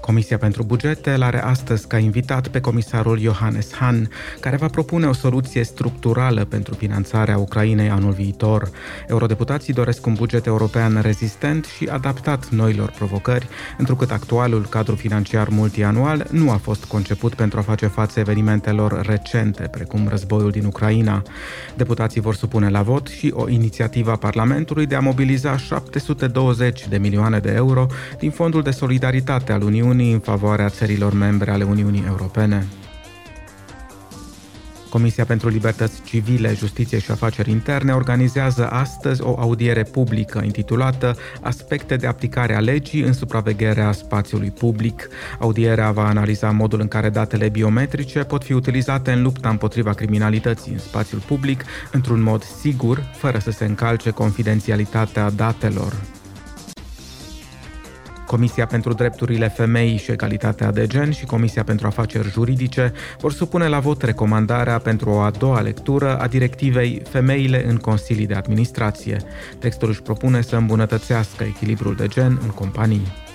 Comisia pentru bugete l are astăzi ca invitat pe comisarul Johannes Hahn, care va propune o soluție structurală pentru finanțarea Ucrainei anul viitor. Eurodeputații doresc un buget european rezistent și adaptat noilor provocări, întrucât actualul cadru financiar multianual nu a fost conceput pentru a face față evenimentelor recente, precum războiul din Ucraina. Deputații vor supune la vot și o inițiativă a Parlamentului de a mobiliza 720 de milioane de euro din Fondul de Solidaritate al Uniunii Uniunii în favoarea țărilor membre ale Uniunii Europene. Comisia pentru Libertăți Civile, Justiție și Afaceri Interne organizează astăzi o audiere publică intitulată Aspecte de aplicare a legii în supravegherea spațiului public. Audierea va analiza modul în care datele biometrice pot fi utilizate în lupta împotriva criminalității în spațiul public într-un mod sigur, fără să se încalce confidențialitatea datelor. Comisia pentru Drepturile Femeii și Egalitatea de Gen și Comisia pentru Afaceri Juridice vor supune la vot recomandarea pentru o a doua lectură a directivei Femeile în Consilii de Administrație. Textul își propune să îmbunătățească echilibrul de gen în companii.